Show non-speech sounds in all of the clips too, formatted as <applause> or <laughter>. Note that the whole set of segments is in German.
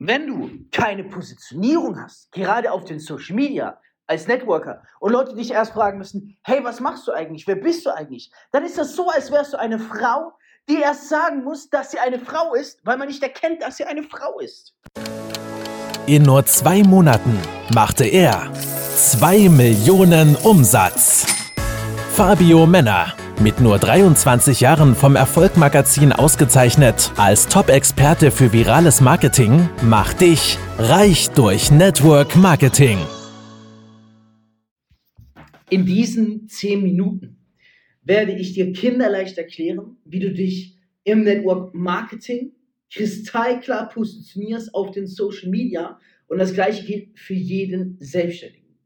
Wenn du keine Positionierung hast, gerade auf den Social Media, als Networker und Leute dich erst fragen müssen, hey, was machst du eigentlich? Wer bist du eigentlich? Dann ist das so, als wärst du eine Frau, die erst sagen muss, dass sie eine Frau ist, weil man nicht erkennt, dass sie eine Frau ist. In nur zwei Monaten machte er 2 Millionen Umsatz. Fabio Männer, mit nur 23 Jahren vom Erfolgmagazin ausgezeichnet als Top-Experte für virales Marketing, macht dich reich durch Network Marketing. In diesen 10 Minuten werde ich dir kinderleicht erklären, wie du dich im Network Marketing kristallklar positionierst auf den Social Media und das gleiche gilt für jeden Selbstständigen.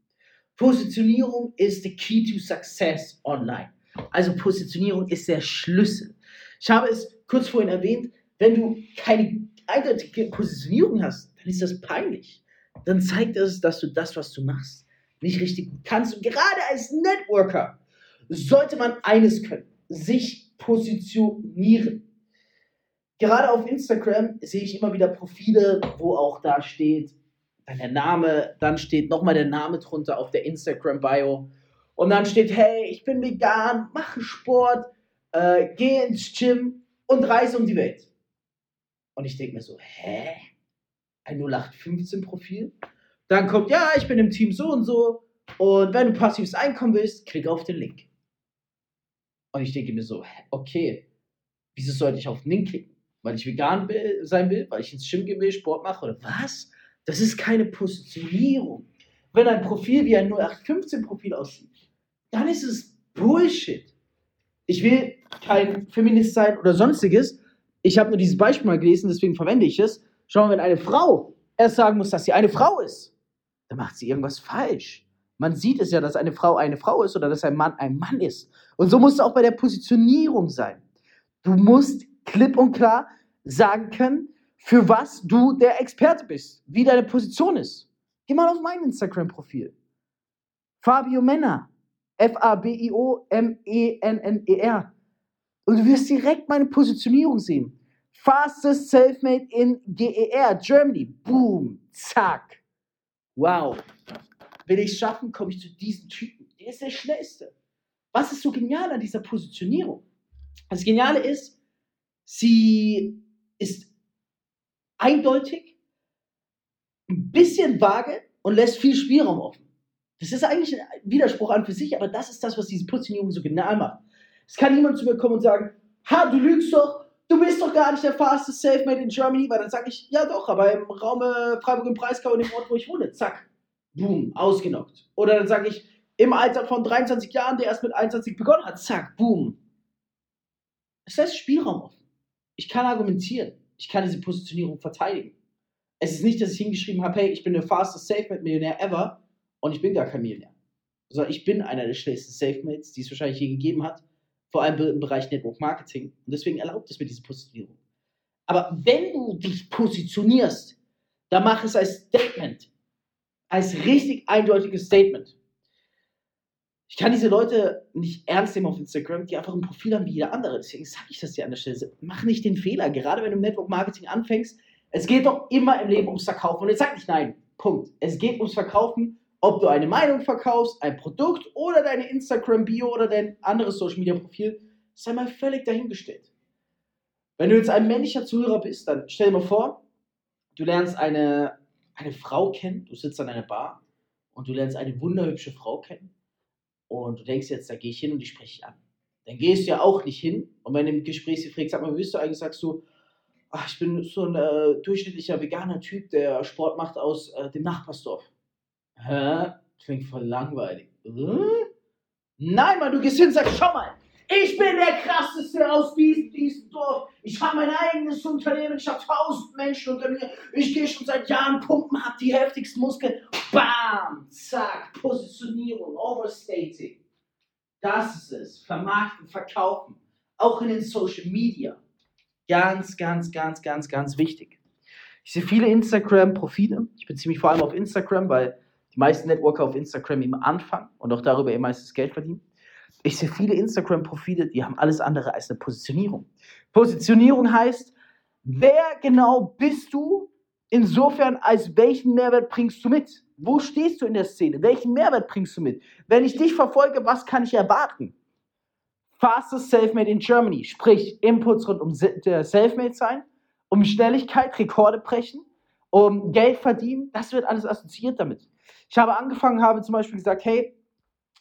Positionierung ist the key to success online. Also Positionierung ist der Schlüssel. Ich habe es kurz vorhin erwähnt, wenn du keine eindeutige Positionierung hast, dann ist das peinlich. Dann zeigt es, dass du das, was du machst, nicht richtig gut kannst. Und gerade als Networker sollte man eines können, sich positionieren. Gerade auf Instagram sehe ich immer wieder Profile, wo auch da steht, dann der Name, dann steht nochmal der Name drunter auf der Instagram-Bio. Und dann steht, hey, ich bin vegan, mache Sport, äh, gehe ins Gym und reise um die Welt. Und ich denke mir so, hä? Ein 0815-Profil? Dann kommt, ja, ich bin im Team so und so. Und wenn du passives Einkommen willst, klick auf den Link. Und ich denke mir so, okay, wieso sollte ich auf den Link klicken? Weil ich vegan will, sein will, weil ich ins Gym will, Sport mache oder was? Das ist keine Positionierung. Wenn ein Profil wie ein 0815-Profil aussieht, dann ist es Bullshit. Ich will kein Feminist sein oder sonstiges. Ich habe nur dieses Beispiel mal gelesen, deswegen verwende ich es. Schau mal, wenn eine Frau erst sagen muss, dass sie eine Frau ist, dann macht sie irgendwas falsch. Man sieht es ja, dass eine Frau eine Frau ist oder dass ein Mann ein Mann ist. Und so muss es auch bei der Positionierung sein. Du musst klipp und klar sagen können, für was du der Experte bist, wie deine Position ist. Geh mal auf mein Instagram-Profil. Fabio Männer. F-A-B-I-O-M-E-N-N-E-R. Und du wirst direkt meine Positionierung sehen. Fastest Selfmade in GER, Germany. Boom, zack. Wow. Will ich es schaffen, komme ich zu diesem Typen. Der ist der Schnellste. Was ist so genial an dieser Positionierung? Das Geniale ist, sie ist eindeutig, ein bisschen vage und lässt viel Spielraum offen. Das ist eigentlich ein Widerspruch an für sich, aber das ist das, was diese Positionierung so genial macht. Es kann niemand zu mir kommen und sagen, ha, du lügst doch, du bist doch gar nicht der fastest Selfmade in Germany, weil dann sage ich, ja doch, aber im Raum äh, Freiburg im Breisgau, in dem Ort, wo ich wohne, zack, boom, ausgenockt. Oder dann sage ich, im Alter von 23 Jahren, der erst mit 21 begonnen hat, zack, boom. Es lässt Spielraum offen. Ich kann argumentieren. Ich kann diese Positionierung verteidigen. Es ist nicht, dass ich hingeschrieben habe, hey, ich bin der fastest Safe-Millionär ever und ich bin gar kein Millionär. Sondern ich bin einer der schnellsten Safe-Mates, die es wahrscheinlich je gegeben hat, vor allem im Bereich Network Marketing. Und deswegen erlaubt es mir diese Positionierung. Aber wenn du dich positionierst, dann mach es als Statement. Als richtig eindeutiges Statement. Ich kann diese Leute nicht ernst nehmen auf Instagram, die einfach ein Profil haben wie jeder andere. Deswegen sage ich das dir an der Stelle. Mach nicht den Fehler, gerade wenn du Network Marketing anfängst. Es geht doch immer im Leben ums Verkaufen. Und jetzt sag nicht nein. Punkt. Es geht ums Verkaufen, ob du eine Meinung verkaufst, ein Produkt oder deine Instagram-Bio oder dein anderes Social-Media-Profil, sei mal völlig dahingestellt. Wenn du jetzt ein männlicher Zuhörer bist, dann stell dir mal vor, du lernst eine, eine Frau kennen, du sitzt an einer Bar und du lernst eine wunderhübsche Frau kennen und du denkst jetzt, da gehe ich hin und die spreche ich an. Dann gehst du ja auch nicht hin und wenn im Gespräch sie fragt, sag mal, wie bist du eigentlich, sagst du, ach, ich bin so ein äh, durchschnittlicher veganer Typ, der Sport macht aus äh, dem Nachbarsdorf. Hä? Klingt voll langweilig. Hm? Nein, Mann, du gehst hin und sagst, schau mal, ich bin der krasseste aus diesem, diesem Dorf. Ich habe mein eigenes Unternehmen, ich habe tausend Menschen unter mir. Ich gehe schon seit Jahren pumpen, habe die heftigsten Muskeln. Bam, zack, Positionierung, Overstating. Das ist es. Vermarkten, verkaufen. Auch in den Social Media. Ganz, ganz, ganz, ganz, ganz wichtig. Ich sehe viele Instagram-Profile. Ich beziehe mich vor allem auf Instagram, weil die meisten Networker auf Instagram eben anfangen und auch darüber ihr meistes Geld verdienen. Ich sehe viele Instagram-Profile, die haben alles andere als eine Positionierung. Positionierung heißt, wer genau bist du insofern, als welchen Mehrwert bringst du mit? Wo stehst du in der Szene? Welchen Mehrwert bringst du mit? Wenn ich dich verfolge, was kann ich erwarten? Fastest Selfmade in Germany, sprich Inputs rund um Selfmade sein, um Schnelligkeit, Rekorde brechen, um Geld verdienen, das wird alles assoziiert damit. Ich habe angefangen, habe zum Beispiel gesagt, hey,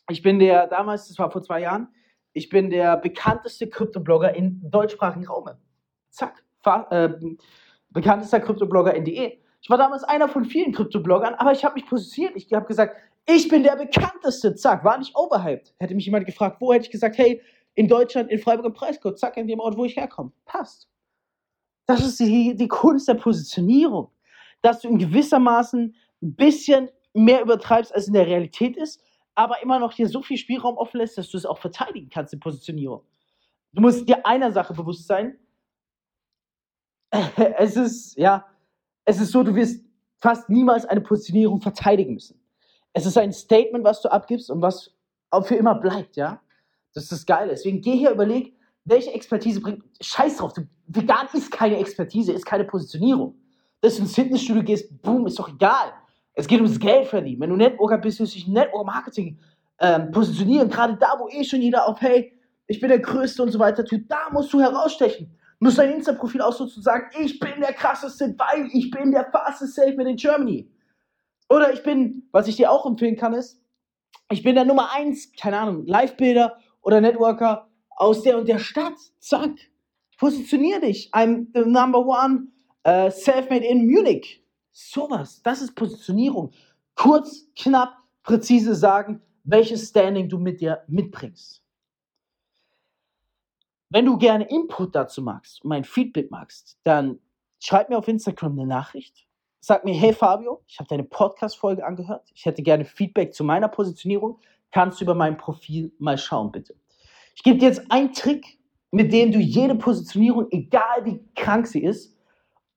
ich bin der, damals, das war vor zwei Jahren, ich bin der bekannteste Kryptoblogger im deutschsprachigen Raum. Zack. Äh, bekanntester Kryptoblogger in DE. Ich war damals einer von vielen Kryptobloggern, aber ich habe mich positioniert. Ich habe gesagt, ich bin der bekannteste. Zack, war nicht overhyped. Hätte mich jemand gefragt, wo hätte ich gesagt, hey, in Deutschland, in Freiburg im Preiscode, zack, in dem Ort, wo ich herkomme. Passt. Das ist die, die Kunst der Positionierung. Dass du in gewissermaßen ein bisschen mehr übertreibst, als in der Realität ist, aber immer noch hier so viel Spielraum offen lässt, dass du es auch verteidigen kannst, die Positionierung. Du musst dir einer Sache bewusst sein. <laughs> Es ist, ja, es ist so, du wirst fast niemals eine Positionierung verteidigen müssen. Es ist ein Statement, was du abgibst und was auch für immer bleibt, ja. Das ist das Geile. Deswegen geh hier, überleg, welche Expertise bringt. Scheiß drauf, du, vegan ist keine Expertise, ist keine Positionierung. Dass du ins Fitnessstudio gehst, boom, ist doch egal. Es geht ums Geld verdienen. Wenn du Networker bist, wirst du dich Network Marketing ähm, positionieren. Gerade da, wo eh schon jeder auf, hey, ich bin der Größte und so weiter tut, da musst du herausstechen. Du musst dein Insta-Profil auch so zu sagen, ich bin der krasseste, weil ich bin der fastest Salesman in Germany. Oder ich bin, was ich dir auch empfehlen kann, ist, ich bin der Nummer 1, keine Ahnung, Live-Bilder oder Networker aus der und der Stadt. Zack. Positionier dich. I'm the number one uh, self-made in Munich. Sowas, das ist Positionierung. Kurz, knapp, präzise sagen, welches Standing du mit dir mitbringst. Wenn du gerne Input dazu magst und mein Feedback magst, dann schreib mir auf Instagram eine Nachricht. Sag mir, hey Fabio, ich habe deine Podcast-Folge angehört. Ich hätte gerne Feedback zu meiner Positionierung. Kannst du über mein Profil mal schauen, bitte. Ich gebe dir jetzt einen Trick, mit dem du jede Positionierung, egal wie krank sie ist,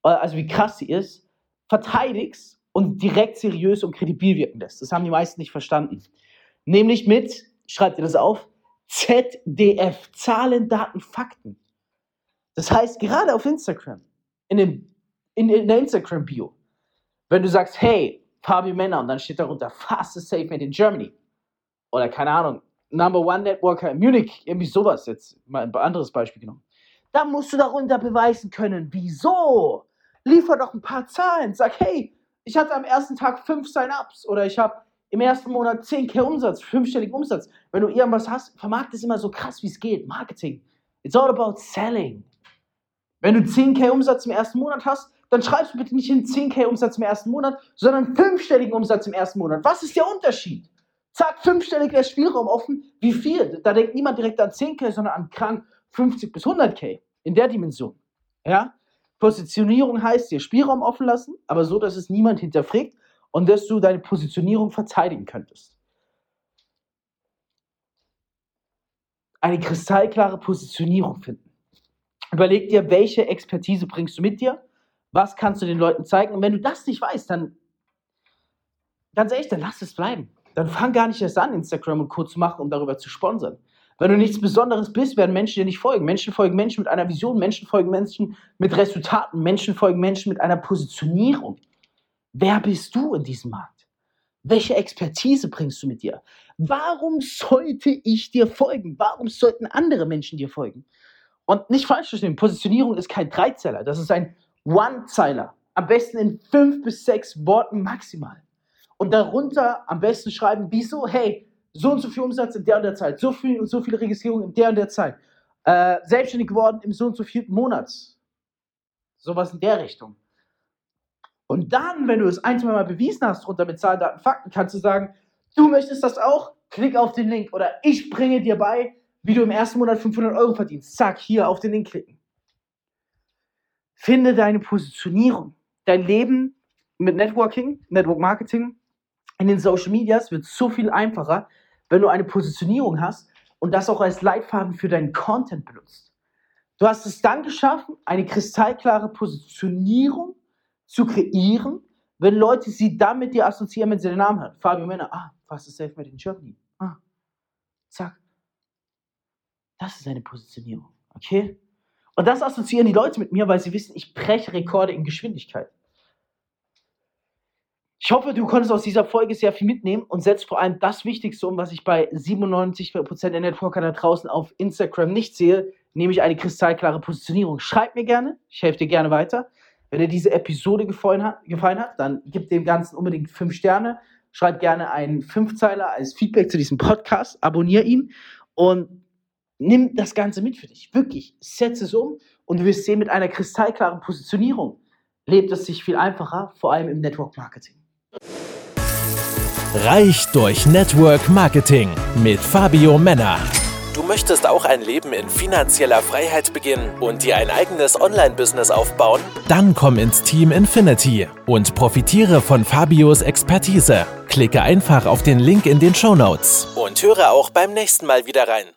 äh, also wie krass sie ist, verteidigst und direkt seriös und kredibil wirken lässt. Das haben die meisten nicht verstanden. Nämlich mit, schreibt ihr das auf, ZDF, Zahlen, Daten, Fakten. Das heißt, gerade auf Instagram, in, dem, in, in der Instagram-Bio, wenn du sagst, hey, Fabio Männer, und dann steht darunter, fastest safe made in Germany. Oder keine Ahnung, Number One Networker in Munich, irgendwie sowas jetzt, mal ein anderes Beispiel genommen. Da musst du darunter beweisen können, wieso liefer doch ein paar Zahlen. Sag, hey, ich hatte am ersten Tag fünf Sign-ups oder ich habe im ersten Monat 10k Umsatz, fünfstelligen Umsatz. Wenn du irgendwas hast, vermarkt es immer so krass, wie es geht. Marketing. It's all about selling. Wenn du 10k Umsatz im ersten Monat hast, dann schreibst du bitte nicht in 10k Umsatz im ersten Monat, sondern fünfstelligen Umsatz im ersten Monat. Was ist der Unterschied? Zack, fünfstellig der Spielraum offen. Wie viel? Da denkt niemand direkt an 10k, sondern an krank 50 bis 100k in der Dimension. Ja? Positionierung heißt dir Spielraum offen lassen, aber so, dass es niemand hinterfragt und dass du deine Positionierung verteidigen könntest. Eine kristallklare Positionierung finden. Überleg dir, welche Expertise bringst du mit dir, was kannst du den Leuten zeigen und wenn du das nicht weißt, dann ganz ehrlich, dann lass es bleiben. Dann fang gar nicht erst an, Instagram und Co. zu machen, um darüber zu sponsern. Wenn du nichts Besonderes bist, werden Menschen dir nicht folgen. Menschen folgen Menschen mit einer Vision, Menschen folgen Menschen mit Resultaten, Menschen folgen Menschen mit einer Positionierung. Wer bist du in diesem Markt? Welche Expertise bringst du mit dir? Warum sollte ich dir folgen? Warum sollten andere Menschen dir folgen? Und nicht falsch verstehen, Positionierung ist kein Dreizeiler, das ist ein One-Zeiler. Am besten in fünf bis sechs Worten maximal. Und darunter am besten schreiben, wieso, hey, so und so viel Umsatz in der und der Zeit, so viel und so viele Registrierungen in der und der Zeit, äh, selbstständig geworden im so und so vierten Monat. Sowas in der Richtung. Und dann, wenn du es ein, zwei Mal bewiesen hast, drunter mit Zahlen, Daten, Fakten, kannst du sagen, du möchtest das auch? Klick auf den Link oder ich bringe dir bei, wie du im ersten Monat 500 Euro verdienst. Zack, hier auf den Link klicken. Finde deine Positionierung. Dein Leben mit Networking, Network Marketing in den Social Medias wird so viel einfacher, wenn du eine Positionierung hast und das auch als Leitfaden für deinen Content benutzt. Du hast es dann geschaffen, eine kristallklare Positionierung zu kreieren, wenn Leute sie dann mit dir assoziieren, wenn sie den Namen hören. Fabio Männer, ah, fast ist Selfmade in Germany. Ah, zack. Das ist eine Positionierung, okay? Und das assoziieren die Leute mit mir, weil sie wissen, ich breche Rekorde in Geschwindigkeit. Ich hoffe, du konntest aus dieser Folge sehr viel mitnehmen und setzt vor allem das Wichtigste um, was ich bei 97% der Networker da draußen auf Instagram nicht sehe, nämlich eine kristallklare Positionierung. Schreib mir gerne, ich helfe dir gerne weiter. Wenn dir diese Episode gefallen hat, gefallen hat, dann gib dem Ganzen unbedingt 5 Sterne. Schreib gerne einen Fünfzeiler als Feedback zu diesem Podcast, abonniere ihn und nimm das Ganze mit für dich. Wirklich, setze es um und du wirst sehen, mit einer kristallklaren Positionierung lebt es sich viel einfacher, vor allem im Network Marketing. Reich durch Network Marketing mit Fabio Männer. Du möchtest auch ein Leben in finanzieller Freiheit beginnen und dir ein eigenes Online-Business aufbauen? Dann komm ins Team Infinity und profitiere von Fabios Expertise. Klicke einfach auf den Link in den Show Notes und höre auch beim nächsten Mal wieder rein.